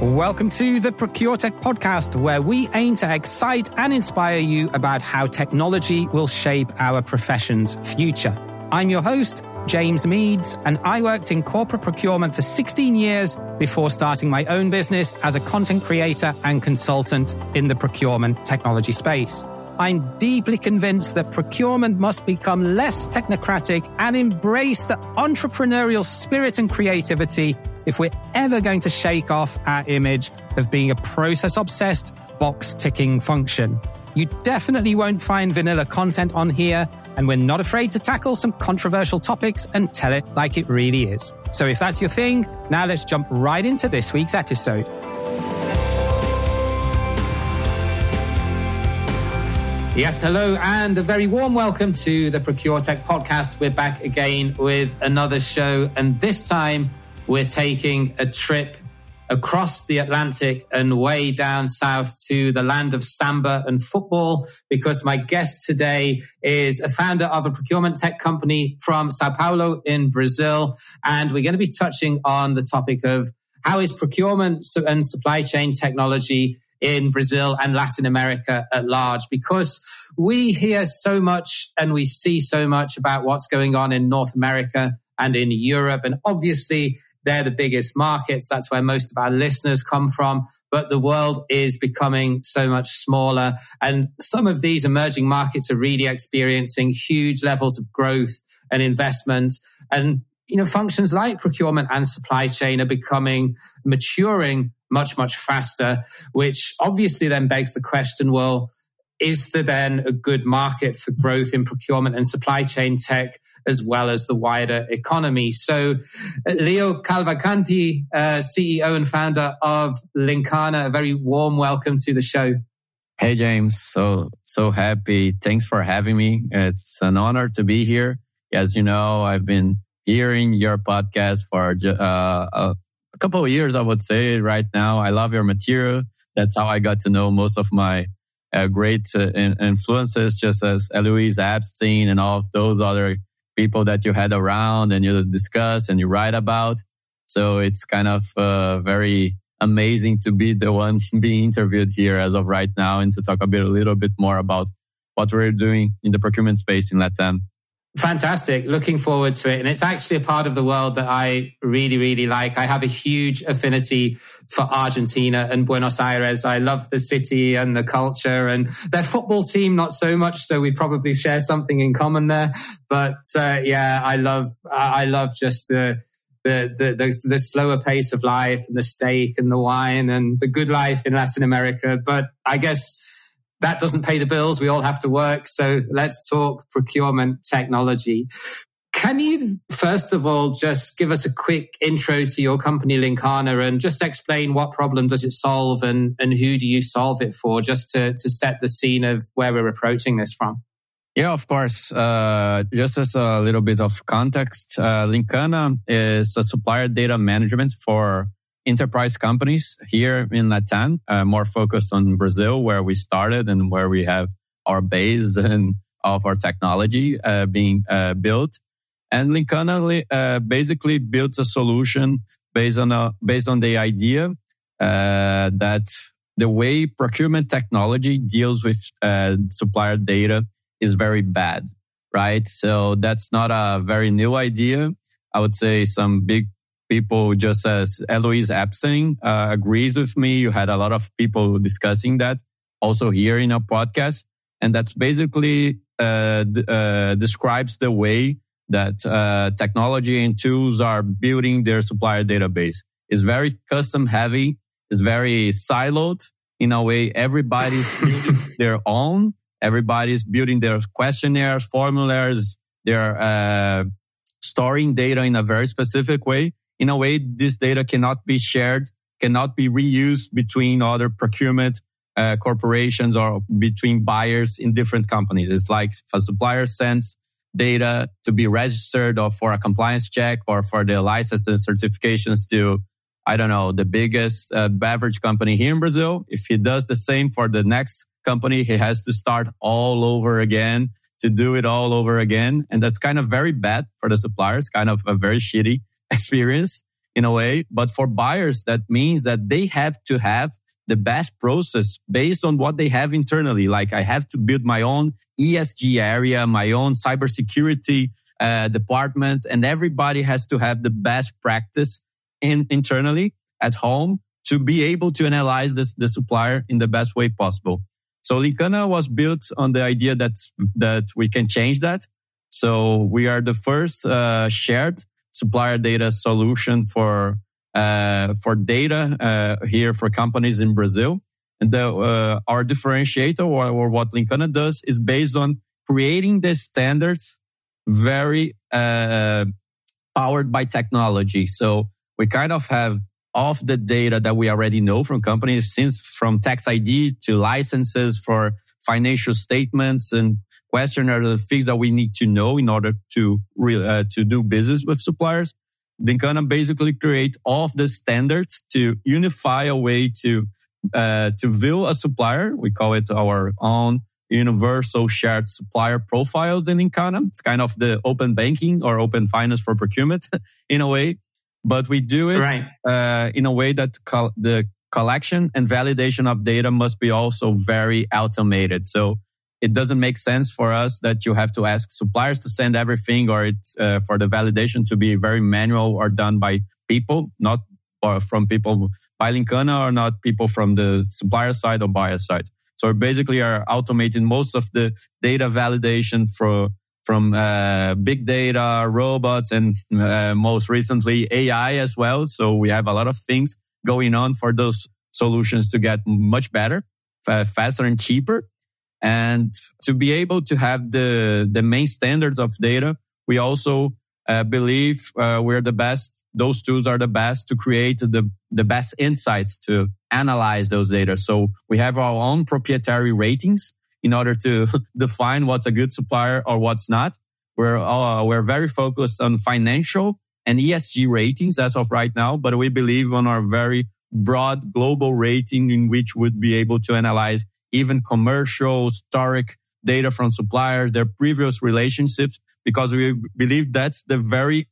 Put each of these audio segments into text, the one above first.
Welcome to the ProcureTech podcast, where we aim to excite and inspire you about how technology will shape our profession's future. I'm your host, James Meads, and I worked in corporate procurement for 16 years before starting my own business as a content creator and consultant in the procurement technology space. I'm deeply convinced that procurement must become less technocratic and embrace the entrepreneurial spirit and creativity if we're ever going to shake off our image of being a process obsessed, box ticking function. You definitely won't find vanilla content on here, and we're not afraid to tackle some controversial topics and tell it like it really is. So if that's your thing, now let's jump right into this week's episode. Yes, hello, and a very warm welcome to the ProcureTech podcast. We're back again with another show, and this time we're taking a trip across the Atlantic and way down south to the land of samba and football because my guest today is a founder of a procurement tech company from Sao Paulo in Brazil. And we're going to be touching on the topic of how is procurement and supply chain technology in Brazil and Latin America at large because we hear so much and we see so much about what's going on in North America and in Europe. And obviously, they're the biggest markets. That's where most of our listeners come from. But the world is becoming so much smaller. And some of these emerging markets are really experiencing huge levels of growth and investment. And, you know, functions like procurement and supply chain are becoming maturing much, much faster, which obviously then begs the question, well, is there then a good market for growth in procurement and supply chain tech as well as the wider economy? So, uh, Leo Cavalcanti, uh, CEO and founder of Linkana, a very warm welcome to the show. Hey, James. So, so happy. Thanks for having me. It's an honor to be here. As you know, I've been hearing your podcast for uh, a couple of years, I would say right now. I love your material. That's how I got to know most of my uh, great uh, influences, just as Elouise Epstein and all of those other people that you had around and you discuss and you write about. So it's kind of uh, very amazing to be the one being interviewed here as of right now and to talk a bit, a little bit more about what we're doing in the procurement space in Latam. Fantastic. Looking forward to it. And it's actually a part of the world that I really, really like. I have a huge affinity for Argentina and Buenos Aires. I love the city and the culture and their football team, not so much. So we probably share something in common there. But uh, yeah, I love, I love just the, the, the, the, the slower pace of life and the steak and the wine and the good life in Latin America. But I guess that doesn't pay the bills. We all have to work. So let's talk procurement technology. Can you, first of all, just give us a quick intro to your company, Linkana, and just explain what problem does it solve and, and who do you solve it for, just to, to set the scene of where we're approaching this from? Yeah, of course. Uh, just as a little bit of context, uh, Linkana is a supplier data management for enterprise companies here in Latam, uh, more focused on Brazil, where we started and where we have our base and of our technology uh, being uh, built. And Linkana uh, basically builds a solution based on a, based on the idea uh, that the way procurement technology deals with uh, supplier data is very bad, right? So that's not a very new idea. I would say some big people just as Elouise Epstein uh, agrees with me. You had a lot of people discussing that also here in our podcast. And that's basically uh, uh, describes the way that uh, technology and tools are building their supplier database. It's very custom heavy. It's very siloed in a way. Everybody's building their own. Everybody's building their questionnaires, formulas. They're uh, storing data in a very specific way in a way, this data cannot be shared, cannot be reused between other procurement uh, corporations or between buyers in different companies. It's like if a supplier sends data to be registered or for a compliance check or for the licenses certifications to, I don't know, the biggest uh, beverage company here in Brazil. If he does the same for the next company, he has to start all over again to do it all over again. And that's kind of very bad for the suppliers, kind of a very shitty experience in a way. But for buyers, that means that they have to have the best process based on what they have internally. Like I have to build my own ESG area, my own cybersecurity uh, department, and everybody has to have the best practice in, internally at home to be able to analyze this, the supplier in the best way possible. So Linkana was built on the idea that that we can change that. So we are the first uh, shared supplier data solution for uh, for data uh, here for companies in Brazil. And the, uh, our differentiator or, or, what Linkana does is based on creating the standards very uh, powered by technology. So we kind of have of the data that we already know from companies, since from tax ID to licenses for financial statements and questionnaires, the things that we need to know in order to re- uh, to do business with suppliers. Of basically create all of the standards to unify a way to uh, to view a supplier. We call it our own universal shared supplier profiles in Linkana. It's kind of the open banking or open finance for procurement in a way but we do it right. uh, in a way that co- the collection and validation of data must be also very automated. So it doesn't make sense for us that you have to ask suppliers to send everything or it, uh, for the validation to be very manual or done by people, not or from people by Linkana or not people from the supplier side or buyer side. So basically are automating most of the data validation for from uh, big data, robots, and uh, most recently AI as well. So we have a lot of things going on for those solutions to get much better, faster and cheaper. And to be able to have the, the main standards of data, we also uh, believe uh, we're the best. Those tools are the best to create the, the best insights to analyze those data. So we have our own proprietary ratings in order to define what's a good supplier or what's not. We're, uh, we're very focused on financial and ESG ratings as of right now, but we believe on our very broad global rating in which we would be able to analyze even commercial, historic data from suppliers, their previous relationships, because we believe that's the very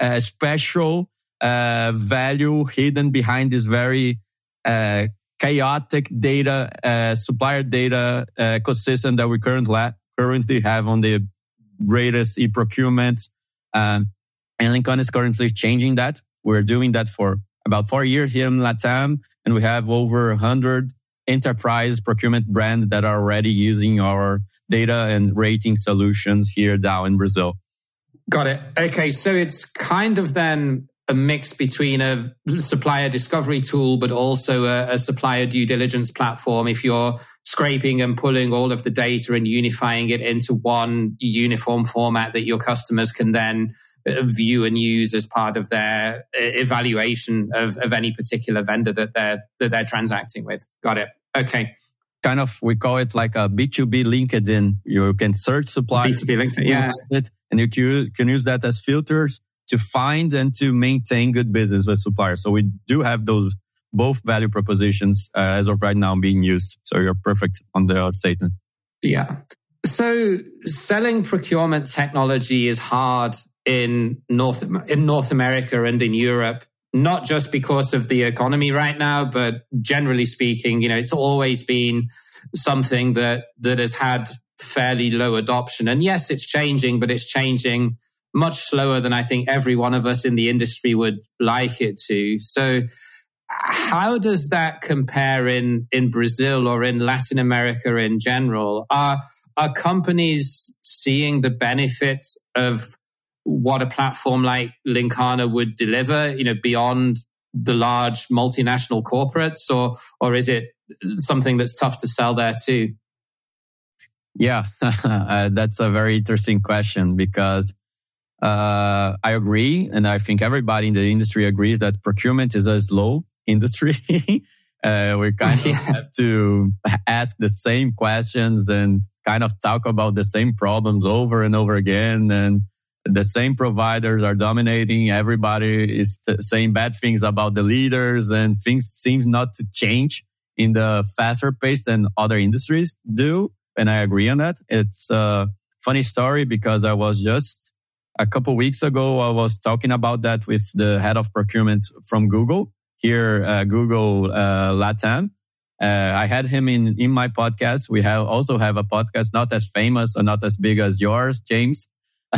uh, special uh, value hidden behind this very uh, chaotic data, uh, supplier data uh, ecosystem that we currently currently have on the greatest e-procurements. Um, and Linkana is currently changing that. We're doing that for about four years here in Latam, and we have over 100 enterprise procurement brands that are already using our data and rating solutions here down in Brazil. Got it. Okay, so it's kind of then a mix between a supplier discovery tool, but also a, a, supplier due diligence platform. If you're scraping and pulling all of the data and unifying it into one uniform format that your customers can then view and use as part of their uh, evaluation of, of any particular vendor that they're that they're transacting with. Got it. Okay kind of we call it like a B2B LinkedIn. You can search suppliers. B2B LinkedIn, yeah. And you can use that as filters to find and to maintain good business with suppliers. So we do have those both value propositions uh, as of right now being used. So you're perfect on the statement. Yeah. So selling procurement technology is hard in North in North America and in Europe, not just because of the economy right now, but generally speaking, you know, it's always been something that that has had fairly low adoption. And yes, it's changing, but it's changing much slower than I think every one of us in the industry would like it to. So, how does that compare in, in Brazil or in Latin America in general? Are, are companies seeing the benefit of what a platform like Linkana would deliver, you know, beyond the large multinational corporates, or or is it something that's tough to sell there too? Yeah, uh, that's a very interesting question because uh, I agree, and I think everybody in the industry agrees that procurement is a slow industry. uh, we kind of have to ask the same questions and kind of talk about the same problems over and over again, and the same providers are dominating. Everybody is t- saying bad things about the leaders, and things seems not to change in the faster pace than other industries do. And I agree on that. It's a funny story because I was just a couple weeks ago, I was talking about that with the head of procurement from Google here, uh, Google uh, Latam. Uh, I had him in, in my podcast. We have also have a podcast, not as famous or not as big as yours, James,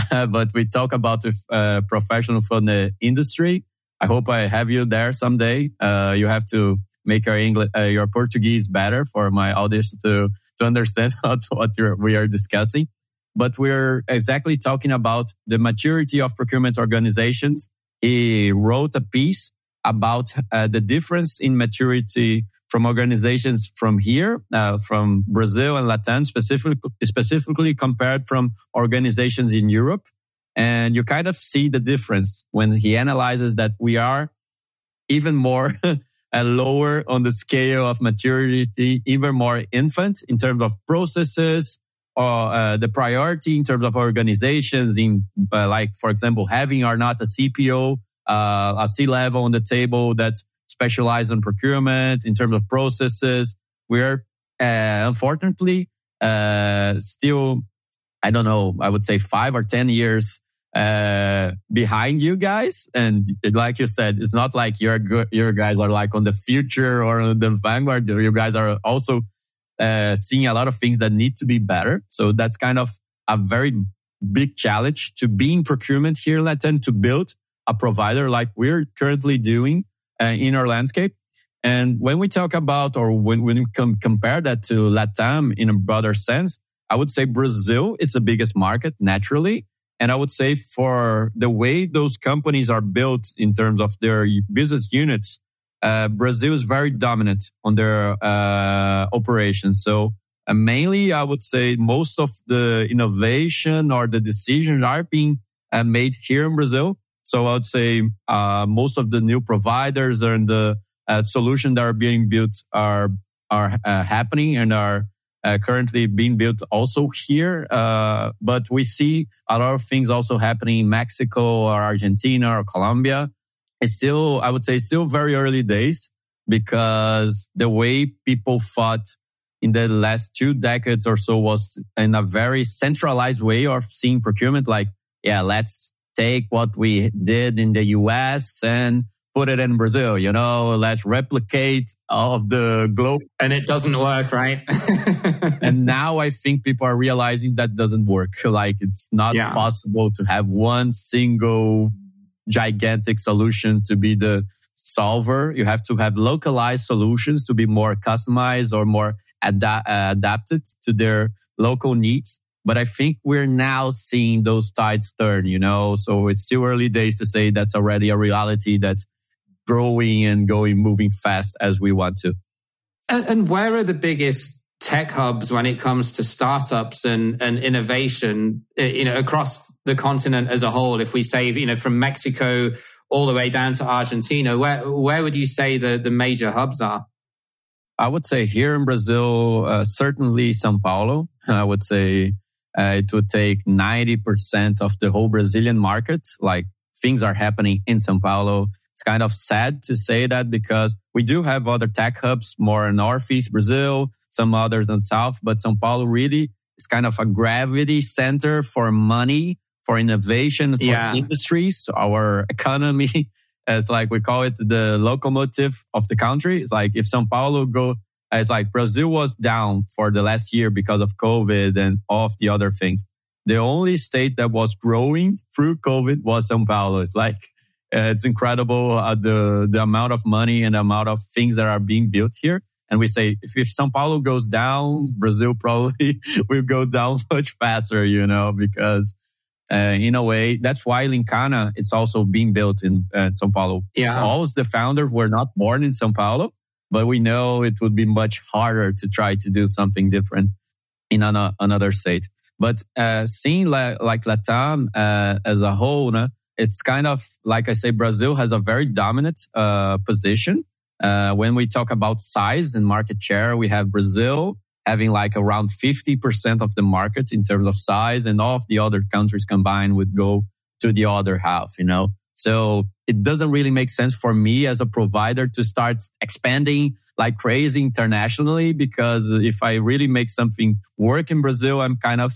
but we talk about with uh, professional the industry. I hope I have you there someday. Uh, you have to make your English, uh, your Portuguese better for my audience to, to understand what, what we are discussing. But we're exactly talking about the maturity of procurement organizations. He wrote a piece about uh, the difference in maturity from organizations from here, uh, from Brazil and Latin specifically, specifically compared from organizations in Europe. And you kind of see the difference when he analyzes that we are even more lower on the scale of maturity, even more infant in terms of processes or uh, the priority in terms of organizations in uh, like, for example, having or not a CPO, uh, a C level on the table that's specialized in procurement in terms of processes. We're uh, unfortunately uh, still, I don't know, I would say five or 10 years uh, behind you guys. And like you said, it's not like your your guys are like on the future or on the vanguard. You guys are also uh, seeing a lot of things that need to be better. So that's kind of a very big challenge to be in procurement here in Latin to build a provider like we're currently doing uh, in our landscape. And when we talk about, or when, when we com- compare that to Latam in a broader sense, I would say Brazil is the biggest market naturally. And I would say for the way those companies are built in terms of their business units, uh, Brazil is very dominant on their uh, operations. So uh, mainly, I would say most of the innovation or the decisions are being uh, made here in Brazil. So I would say uh, most of the new providers and the uh, solutions that are being built are are uh, happening and are uh, currently being built also here. Uh, but we see a lot of things also happening in Mexico or Argentina or Colombia. It's still, I would say, still very early days because the way people fought in the last two decades or so was in a very centralized way of seeing procurement. Like, yeah, let's take what we did in the US and put it in Brazil, you know, let's replicate of the globe. And it doesn't work, right? and now I think people are realizing that doesn't work. Like it's not yeah. possible to have one single gigantic solution to be the solver. You have to have localized solutions to be more customized or more ad- uh, adapted to their local needs. But I think we're now seeing those tides turn, you know, so it's too early days to say that's already a reality that's growing and going, moving fast as we want to. And, and where are the biggest tech hubs when it comes to startups and, and innovation, eh, you know, across the continent as a whole? If we say, you know, from Mexico all the way down to Argentina, where, where would you say the, the major hubs are? I would say here in Brazil, uh, certainly Sao Paulo. I would say uh, it would take 90% of the whole Brazilian market. Like things are happening in Sao Paulo. It's kind of sad to say that because we do have other tech hubs more in Northeast Brazil, some others in South, but Sao Paulo really is kind of a gravity center for money, for innovation, for yeah. industries. Our economy is like we call it the locomotive of the country. It's like if Sao Paulo go it's like Brazil was down for the last year because of COVID and all of the other things. The only state that was growing through COVID was Sao Paulo. It's like, uh, it's incredible uh, the, the amount of money and the amount of things that are being built here. And we say, if, if Sao Paulo goes down, Brazil probably will go down much faster, you know, because uh, in a way, that's why Linkana it's also being built in uh, Sao Paulo. Yeah. All the founders were not born in Sao Paulo but we know it would be much harder to try to do something different in an, another state. But uh, seeing like, like Latam uh, as a whole, it's kind of like I say, Brazil has a very dominant uh, position. Uh, when we talk about size and market share, we have Brazil having like around 50% of the market in terms of size, and all of the other countries combined would go to the other half, you know. So it doesn't really make sense for me as a provider to start expanding like crazy internationally because if I really make something work in Brazil, I'm kind of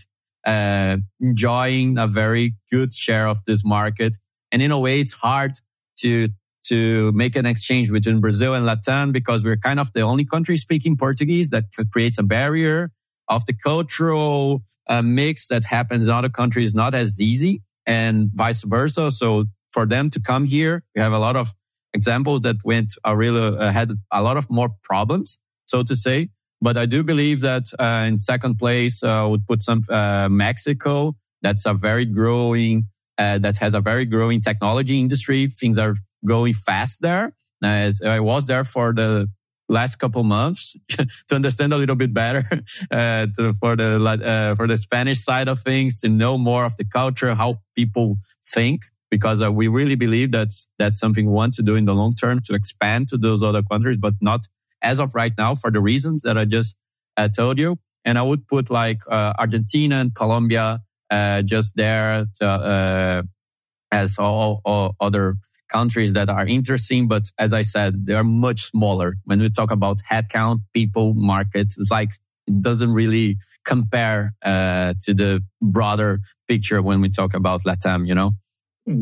uh, enjoying a very good share of this market. And in a way, it's hard to to make an exchange between Brazil and Latin because we're kind of the only country speaking Portuguese that creates a barrier of the cultural uh, mix that happens in other countries not as easy and vice versa. So for them to come here, we have a lot of examples that went a really uh, had a lot of more problems, so to say. But I do believe that uh, in second place uh, would put some uh, Mexico. That's a very growing, uh, that has a very growing technology industry. Things are going fast there. I was there for the last couple months to understand a little bit better uh, to, for the uh, for the Spanish side of things, to know more of the culture, how people think, because uh, we really believe that's that's something we want to do in the long term to expand to those other countries, but not as of right now for the reasons that I just uh, told you. And I would put like uh, Argentina and Colombia uh, just there to, as all, all other countries that are interesting, but as I said, they are much smaller. When we talk about headcount, people, markets, it's like it doesn't really compare uh, to the broader picture when we talk about Latam, you know?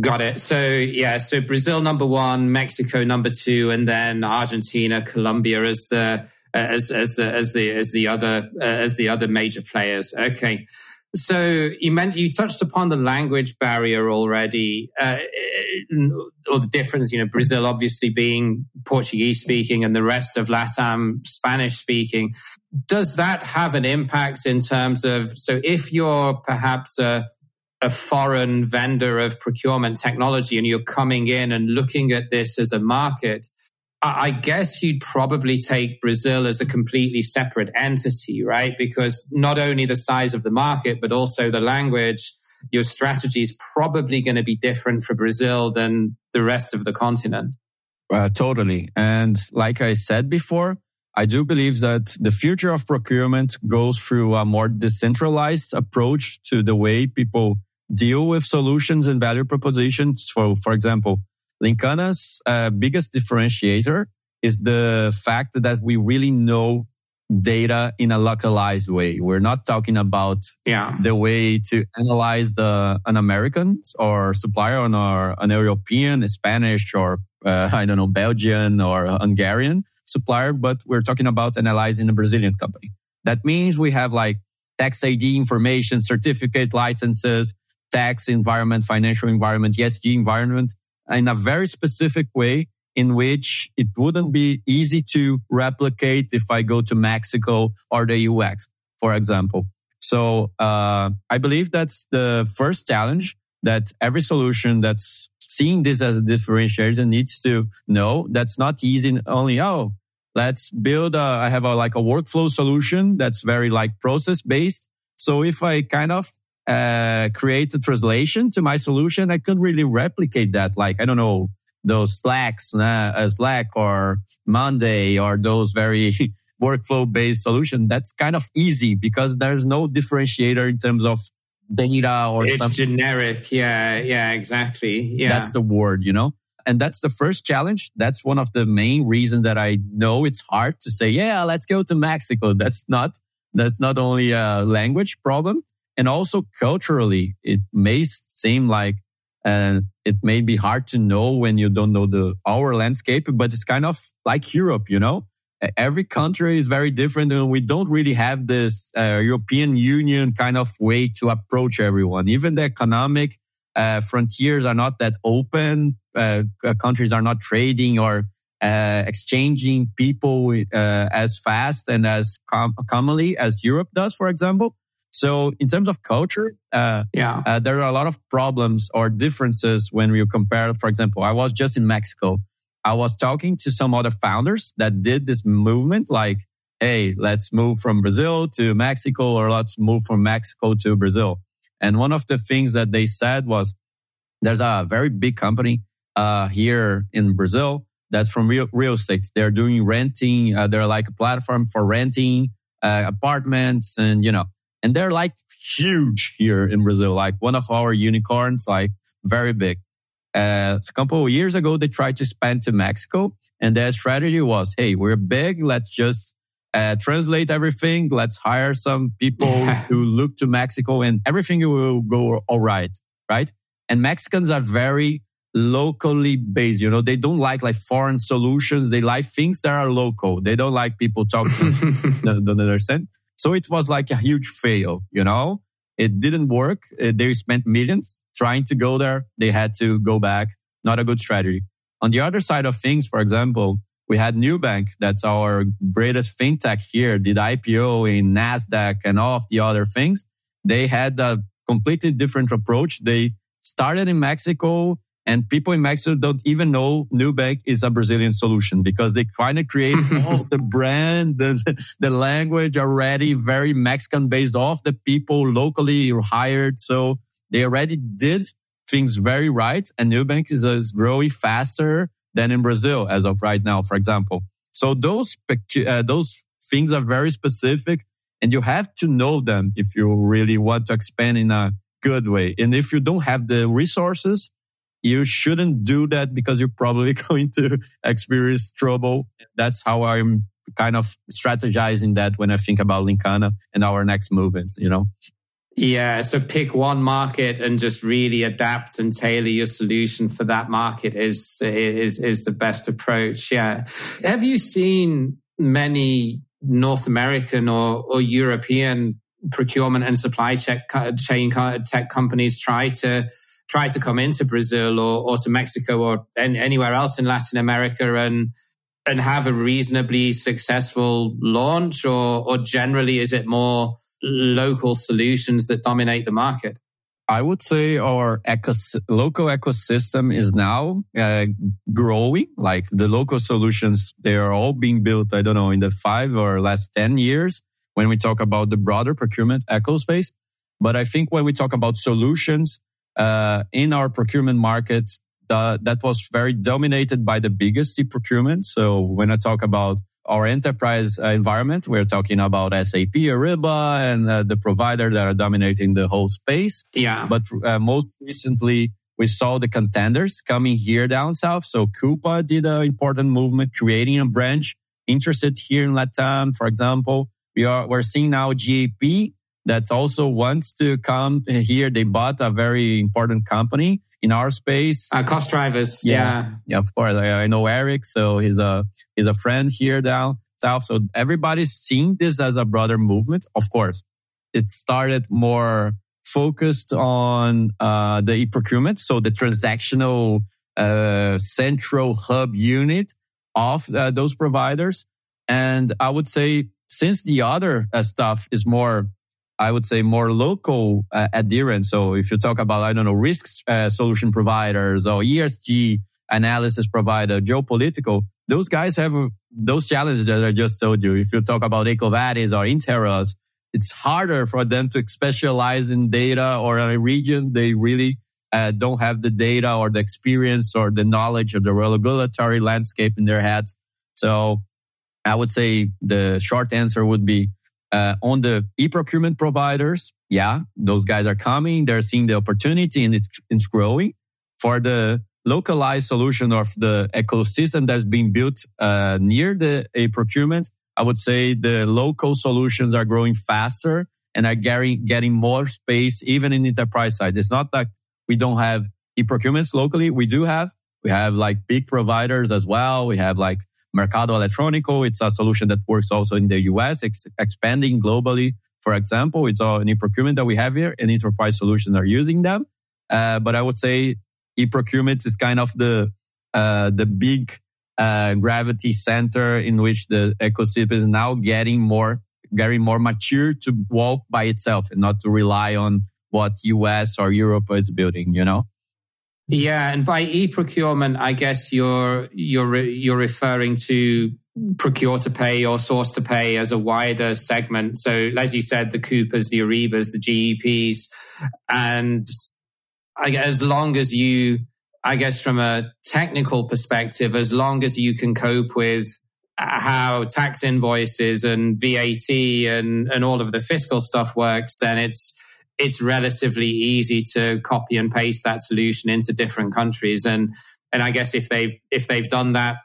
Got it. So yeah, so Brazil number one, Mexico number two, and then Argentina, Colombia as the as as the as the as the other uh, as the other major players. Okay. So you meant you touched upon the language barrier already, uh, or the difference. You know, Brazil obviously being Portuguese speaking, and the rest of LATAM Spanish speaking. Does that have an impact in terms of? So if you're perhaps a a foreign vendor of procurement technology and you're coming in and looking at this as a market, I guess you'd probably take Brazil as a completely separate entity, right? Because not only the size of the market, but also the language, your strategy is probably going to be different for Brazil than the rest of the continent. Uh, totally. And like I said before, I do believe that the future of procurement goes through a more decentralized approach to the way people deal with solutions and value propositions. For, for example, Linkana's uh, biggest differentiator is the fact that we really know data in a localized way. We're not talking about yeah. the way to analyze the an American or supplier on our an European, Spanish, or uh, I don't know Belgian or Hungarian supplier, but we're talking about analyzing a Brazilian company. That means we have like tax ID information, certificate licenses, tax environment, financial environment, ESG environment in a very specific way in which it wouldn't be easy to replicate if I go to Mexico or the UX, for example. So uh, I believe that's the first challenge that every solution that's seeing this as a differentiator needs to know. That's not easy. Only oh, let's build. A, I have a like a workflow solution that's very like process based. So if I kind of uh, create a translation to my solution, I couldn't really replicate that. Like, I don't know, those Slacks, uh, Slack or Monday or those very workflow based solution. That's kind of easy because there's no differentiator in terms of data or it's something. generic. Yeah. Yeah, exactly. Yeah. That's the word, you know? And that's the first challenge. That's one of the main reasons that I know it's hard to say, yeah, let's go to Mexico. That's not, that's not only a language problem and also culturally, it may seem like uh, it may be hard to know when you don't know the our landscape, but it's kind of like Europe, you know. Every country is very different, and we don't really have this uh, European Union kind of way to approach everyone. Even the economic uh, frontiers are not that open. Uh, countries are not trading or uh, exchanging people uh, as fast and as com- commonly as Europe does, for example. So in terms of culture, uh, yeah, uh, there are a lot of problems or differences when you compare. For example, I was just in Mexico. I was talking to some other founders that did this movement, like, "Hey, let's move from Brazil to Mexico, or let's move from Mexico to Brazil." And one of the things that they said was, "There's a very big company uh, here in Brazil that's from real, real estate. They're doing renting. Uh, they're like a platform for renting uh, apartments, and you know." And they're like huge here in Brazil, like one of our unicorns, like very big. Uh, a couple of years ago, they tried to expand to Mexico, and their strategy was, "Hey, we're big. Let's just uh, translate everything. Let's hire some people to look to Mexico and everything will go all right. Right. And Mexicans are very locally based. You know, they don't like like foreign solutions. They like things that are local. They don't like people talking. don't, don't understand. So it was like a huge fail, you know? It didn't work. Uh, they spent millions trying to go there. They had to go back. Not a good strategy. On the other side of things, for example, we had Nubank. That's our greatest fintech here, did IPO in NASDAQ and all of the other things. They had a completely different approach. They started in Mexico and people in Mexico don't even know Nubank is a Brazilian solution because they kind of create all the brand, the, the language already very Mexican based off the people locally hired. So they already did things very right. And Nubank is, is growing faster than in Brazil as of right now, for example. So those, uh, those things are very specific and you have to know them if you really want to expand in a good way. And if you don't have the resources, you shouldn't do that because you're probably going to experience trouble. That's how I'm kind of strategizing that when I think about Linkana and our next movements, you know? Yeah. So pick one market and just really adapt and tailor your solution for that market is, is, is the best approach. Yeah. Have you seen many North American or, or European procurement and supply uh, chain uh, tech companies try to try to come into Brazil or, or to Mexico or anywhere else in Latin America and and have a reasonably successful launch or or generally is it more local solutions that dominate the market? I would say our ecos- local ecosystem is now uh, growing. Like the local solutions, they are all being built. I don't know in the five or last ten years when we talk about the broader procurement eco space. But I think when we talk about solutions, uh, in our procurement market, the, that was very dominated by the biggest e-procurement. So when I talk about our enterprise uh, environment, we're talking about SAP, Ariba, and uh, the provider that are dominating the whole space. Yeah. But uh, most recently, we saw the contenders coming here down south. So Coupa did an important movement, creating a branch interested here in Latam, for example. We are, we're seeing now GEP that also wants to come here. They bought a very important company in our space. Uh, Costdrivers. Yeah. yeah. yeah. of course. I, I, know Eric. So he's a, he's a friend here down south. So everybody's seeing this as a broader movement. Of course, it started more focused on, uh, the e-procurement. So the transactional, uh, central hub unit of uh, those providers. And I would say since the other uh, stuff is more I would say more local uh, adherence. So if you talk about, I don't know, risk uh, solution providers or ESG analysis provider, geopolitical, those guys have those challenges that I just told you. If you talk about EcoVadis or Interos, it's harder for them to specialize in data or a region. They really uh, don't have the data or the experience or the knowledge of the regulatory landscape in their heads. So I would say the short answer would be uh, on the e-procurement providers, yeah, those guys are coming. They're seeing the opportunity and it's, it's growing. For the localized solution of the ecosystem that's being built uh, near the e-procurement, I would say the local solutions are growing faster and are getting, getting more space even in the enterprise side. It's not that we don't have e-procurements locally. We do have. We have like big providers as well. We have like Mercado Electronico. It's a solution that works also in the US, ex- expanding globally. For example, it's an e-procurement that we have here and enterprise solutions are using them. Uh, but I would say e-procurement is kind of the, uh, the big, uh, gravity center in which the ecosystem is now getting more, getting more mature to walk by itself and not to rely on what US or Europe is building, you know? Yeah, and by e-procurement, I guess you're you're you're referring to procure to pay or source to pay as a wider segment. So, as you said, the Coupas, the Aribas, the GEPs, and I as long as you, I guess, from a technical perspective, as long as you can cope with how tax invoices and VAT and and all of the fiscal stuff works, then it's it's relatively easy to copy and paste that solution into different countries. And, and I guess if they've, if they've done that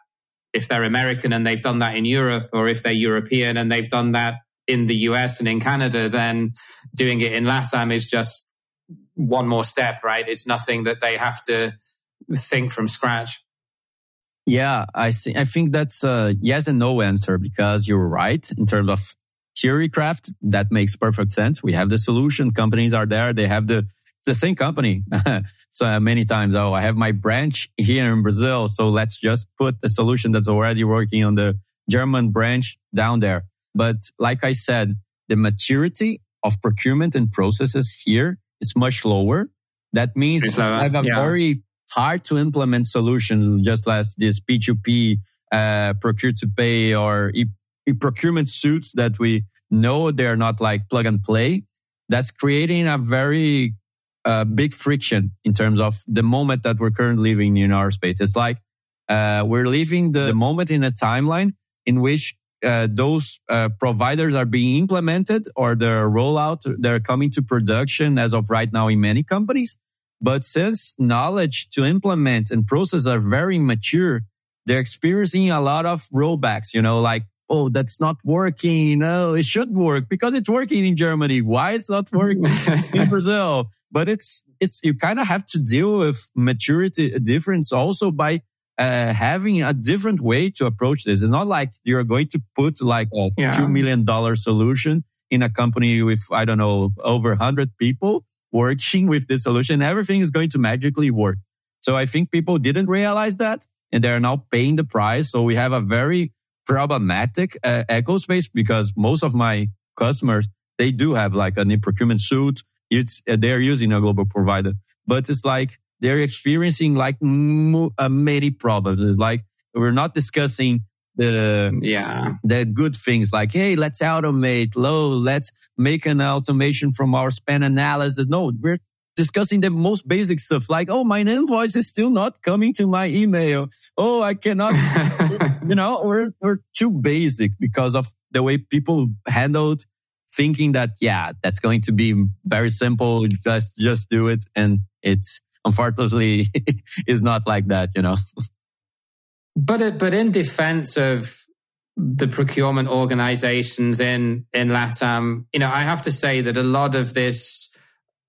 if they're American and they've done that in Europe, or if they're European and they've done that in the US and in Canada, then doing it in LATAM is just one more step, right? It's nothing that they have to think from scratch. Yeah, I see. I think that's a yes and no answer because you're right in terms of theory craft. That makes perfect sense. We have the solution. Companies are there. They have the the same company. so uh, many times, oh, I have my branch here in Brazil. So let's just put the solution that's already working on the German branch down there. But like I said, the maturity of procurement and processes here is much lower. That means I have a yeah. very hard to implement solution, just as this P2P, uh, procure to pay or procurement suits that we know they're not like plug and play. That's creating a very uh, big friction in terms of the moment that we're currently living in our space. It's like uh, we're living the, the, moment in a timeline in which uh, those uh, providers are being implemented or their rollout, they're coming to production as of right now in many companies. But since knowledge to implement and process are very mature, they're experiencing a lot of rollbacks, you know, like, oh, that's not working. No, it should work because it's working in Germany. Why it's not working in Brazil? But it's, it's, you kind of have to deal with maturity difference also by uh, having a different way to approach this. It's not like you're going to put like a yeah. $2 million solution in a company with, I don't know, over 100 people working with this solution, everything is going to magically work. So I think people didn't realize that and they're now paying the price. So we have a very problematic uh, space because most of my customers, they do have like a procurement suite. It's, uh, they're using a global provider, but it's like they're experiencing like m- uh, many problems. It's like we're not discussing the yeah the good things like hey let's automate low let's make an automation from our spend analysis no we're discussing the most basic stuff like oh my invoice is still not coming to my email oh i cannot you know we're we're too basic because of the way people handled thinking that yeah that's going to be very simple just just do it. And it's unfortunately is not like that you know. But but in defense of the procurement organizations in in LATAM, you know, I have to say that a lot of this,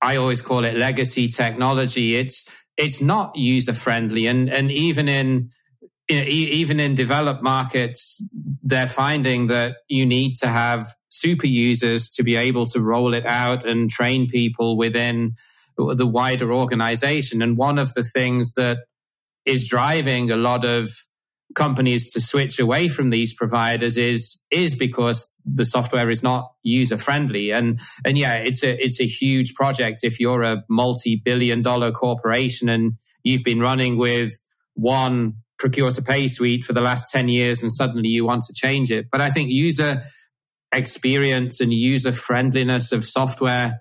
I always call it legacy technology. It's it's not user friendly, and and even in you know, even in developed markets, they're finding that you need to have super users to be able to roll it out and train people within the wider organization. And one of the things that is driving a lot of companies to switch away from these providers is is because the software is not user friendly and and yeah it's a it's a huge project if you're a multi-billion dollar corporation and you've been running with one procure to pay suite for the last 10 years and suddenly you want to change it but i think user experience and user friendliness of software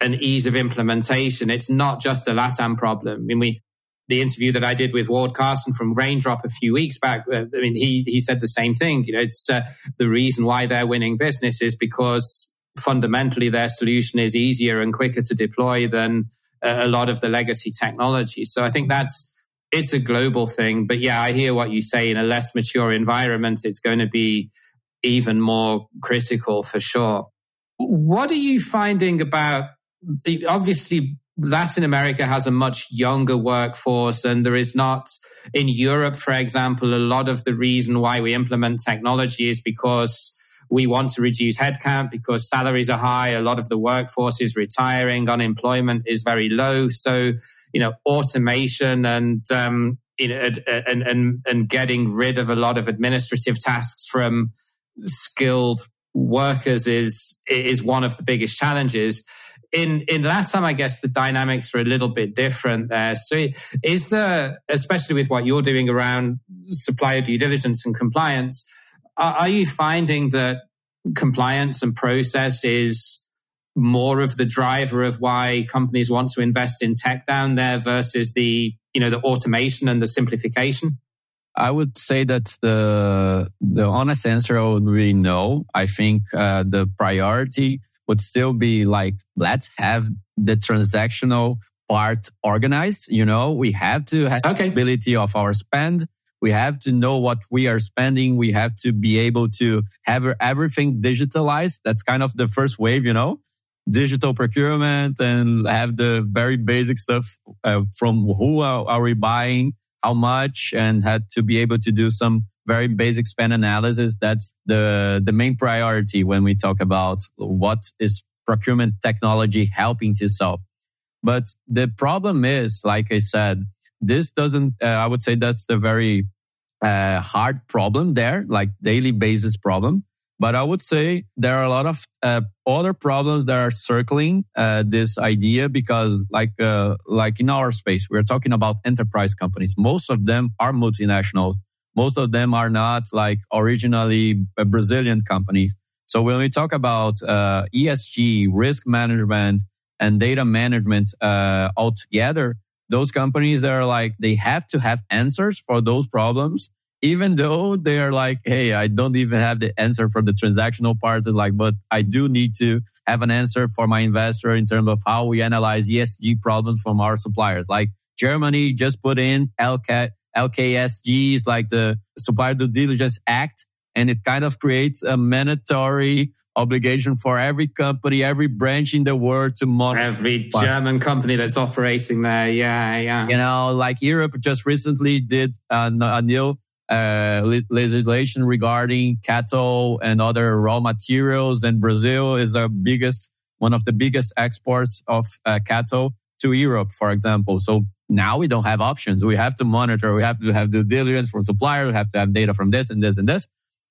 and ease of implementation it's not just a latam problem i mean we the interview that I did with Ward Karson from Raindrop a few weeks back, uh, I mean, he, he said the same thing. You know, it's uh, the reason why they're winning business is because fundamentally their solution is easier and quicker to deploy than a lot of the legacy technology. So I think that's, it's a global thing. But yeah, I hear what you say in a less mature environment, it's going to be even more critical for sure. What are you finding about obviously Latin America has a much younger workforce and there is not in Europe, for example, a lot of the reason why we implement technology is because we want to reduce headcount because salaries are high. A lot of the workforce is retiring. Unemployment is very low. So, you know, automation and, um, you know, and, and, and getting rid of a lot of administrative tasks from skilled workers is, is one of the biggest challenges in in LATAM, I guess the dynamics are a little bit different there. So, is there, especially with what you're doing around supplier due diligence and compliance, are, are you finding that compliance and process is more of the driver of why companies want to invest in tech down there versus the you know the automation and the simplification? I would say that the the honest answer would be no. I think uh, the priority would still be like, let's have the transactional part organized. You know, we have to have okay. ability of our spend. We have to know what we are spending. We have to be able to have everything digitalized. That's kind of the first wave, you know, digital procurement and have the very basic stuff uh, from who are, are we buying, how much, and had to be able to do some very basic spend analysis. That's the, the main priority when we talk about what is procurement technology helping to solve. But the problem is, like I said, this doesn't, uh, I would say that's the very uh, hard problem there, like daily basis problem. But I would say there are a lot of uh, other problems that are circling uh, this idea because, like, uh, like in our space, we're talking about enterprise companies. Most of them are multinational. Most of them are not like originally uh, Brazilian companies. So when we talk about uh, ESG, risk management, and data management uh, altogether, those companies that are like they have to have answers for those problems even though they are like, hey, I don't even have the answer for the transactional part, like, but I do need to have an answer for my investor in terms of how we analyze ESG problems from our suppliers. Like Germany just put in LK, LKSG is like the Supplier Due Diligence Act, and it kind of creates a mandatory obligation for every company, every branch in the world to monitor. Every German company that's operating there. Yeah, yeah. You know, like Europe just recently did uh, a, a new uh, legislation regarding cattle and other raw materials. And Brazil is the biggest, one of the biggest exports of uh, cattle to Europe, for example. So now we don't have options. We have to monitor. We have to have due diligence from suppliers. We have to have data from this and this and this.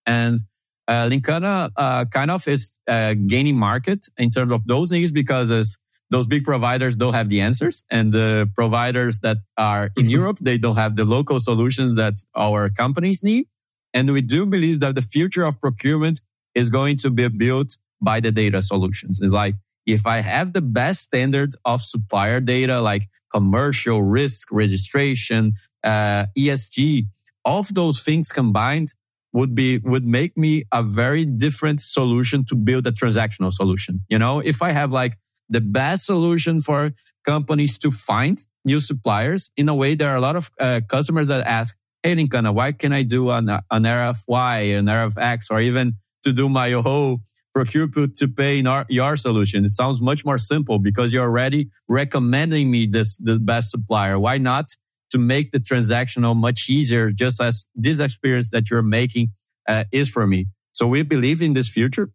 And uh, Linkana uh, kind of is uh, gaining market in terms of those things because those big providers don't have the answers and the providers that are in mm-hmm. Europe, they don't have the local solutions that our companies need. And we do believe that the future of procurement is going to be built by the data solutions. It's like, if I have the best standards of supplier data, like commercial risk registration, uh, ESG, all of those things combined would be, would make me a very different solution to build a transactional solution. You know, if I have like the best solution for companies to find new suppliers. In a way, there are a lot of uh, customers that ask, Hey, Linkana, why can I do an, an RFY, an RFX, or even to do my whole procure to pay in our, your solution? It sounds much more simple because you're already recommending me this, the best supplier. Why not to make the transactional much easier, just as this experience that you're making uh, is for me? So we believe in this future.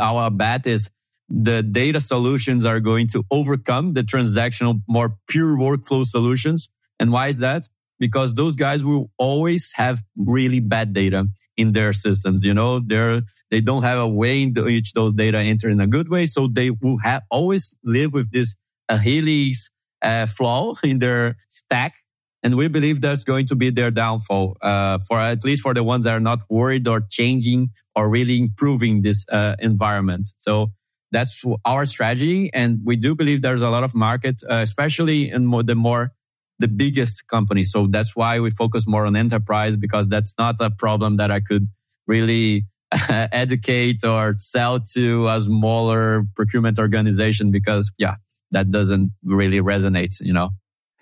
Our bet is the data solutions are going to overcome the transactional, more pure workflow solutions. And why is that? Because those guys will always have really bad data in their systems. You know, they're, they don't have a way in which those data enter in a good way. So they will have always live with this Achilles uh, flaw in their stack. And we believe that's going to be their downfall, uh, for at least for the ones that are not worried or changing or really improving this uh, environment. So that's our strategy. And we do believe there's a lot of market, uh, especially in more, the more, the biggest companies. So that's why we focus more on enterprise because that's not a problem that I could really educate or sell to a smaller procurement organization because yeah, that doesn't really resonate, you know?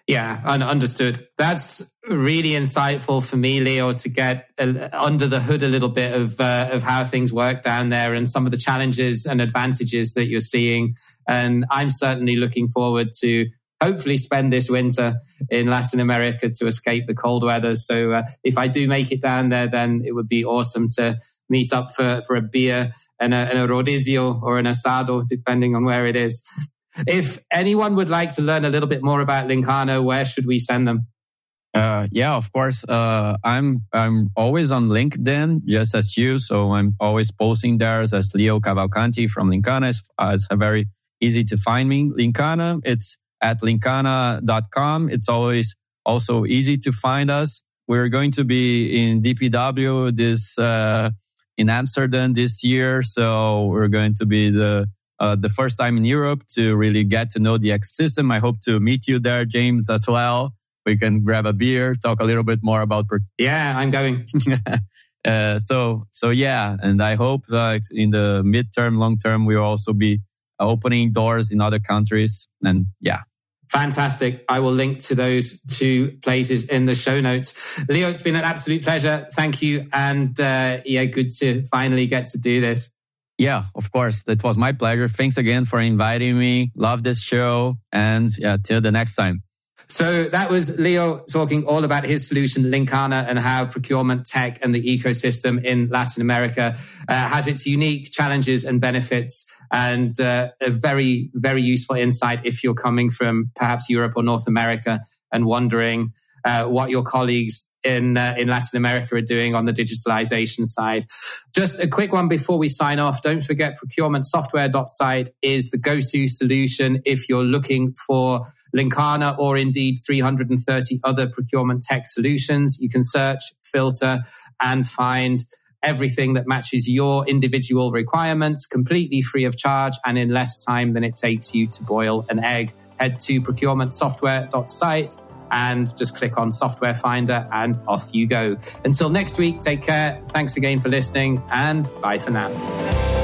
Yeah, understood. That's really insightful for me, Leo, to get under the hood a little bit of uh, of how things work down there and some of the challenges and advantages that you're seeing. And I'm certainly looking forward to hopefully spend this winter in Latin America to escape the cold weather. So uh, if I do make it down there, then it would be awesome to meet up for, for a beer and a, and a rodizio or an asado, depending on where it is. If anyone would like to learn a little bit more about Linkana, where should we send them? Uh, yeah, of course. Uh, I'm I'm always on LinkedIn, just as you. So I'm always posting there as Leo Cavalcanti from Linkana. It's, uh, it's very easy to find me. Linkana, it's at linkana.com. It's always also easy to find us. We're going to be in DPW this uh, in Amsterdam this year, so we're going to be the uh, the first time in Europe to really get to know the ecosystem. I hope to meet you there, James, as well. We can grab a beer, talk a little bit more about. Per- yeah, I'm going. uh, so, so yeah, and I hope that in the midterm, long term, we'll also be opening doors in other countries. And yeah, Fantastic. I will link to those two places in the show notes. Leo, it's been an absolute pleasure. Thank you. And uh, yeah, good to finally get to do this. Yeah, of course. That was my pleasure. Thanks again for inviting me. Love this show. And yeah, till the next time. So that was Leo talking all about his solution, Linkana, and how procurement tech and the ecosystem in Latin America uh, has its unique challenges and benefits and uh, a very, very useful insight if you're coming from perhaps Europe or North America and wondering uh, what your colleagues in uh, in Latin America are doing on the digitalization side. Just a quick one before we sign off. Don't forget procurementsoftware.site is the go-to solution if you're looking for Linkana or indeed 330 other procurement tech solutions. You can search, filter, and find everything that matches your individual requirements completely free of charge and in less time than it takes you to boil an egg. Head to procurementsoftware.site and just click on Software Finder and off you go. Until next week, take care. Thanks again for listening and bye for now.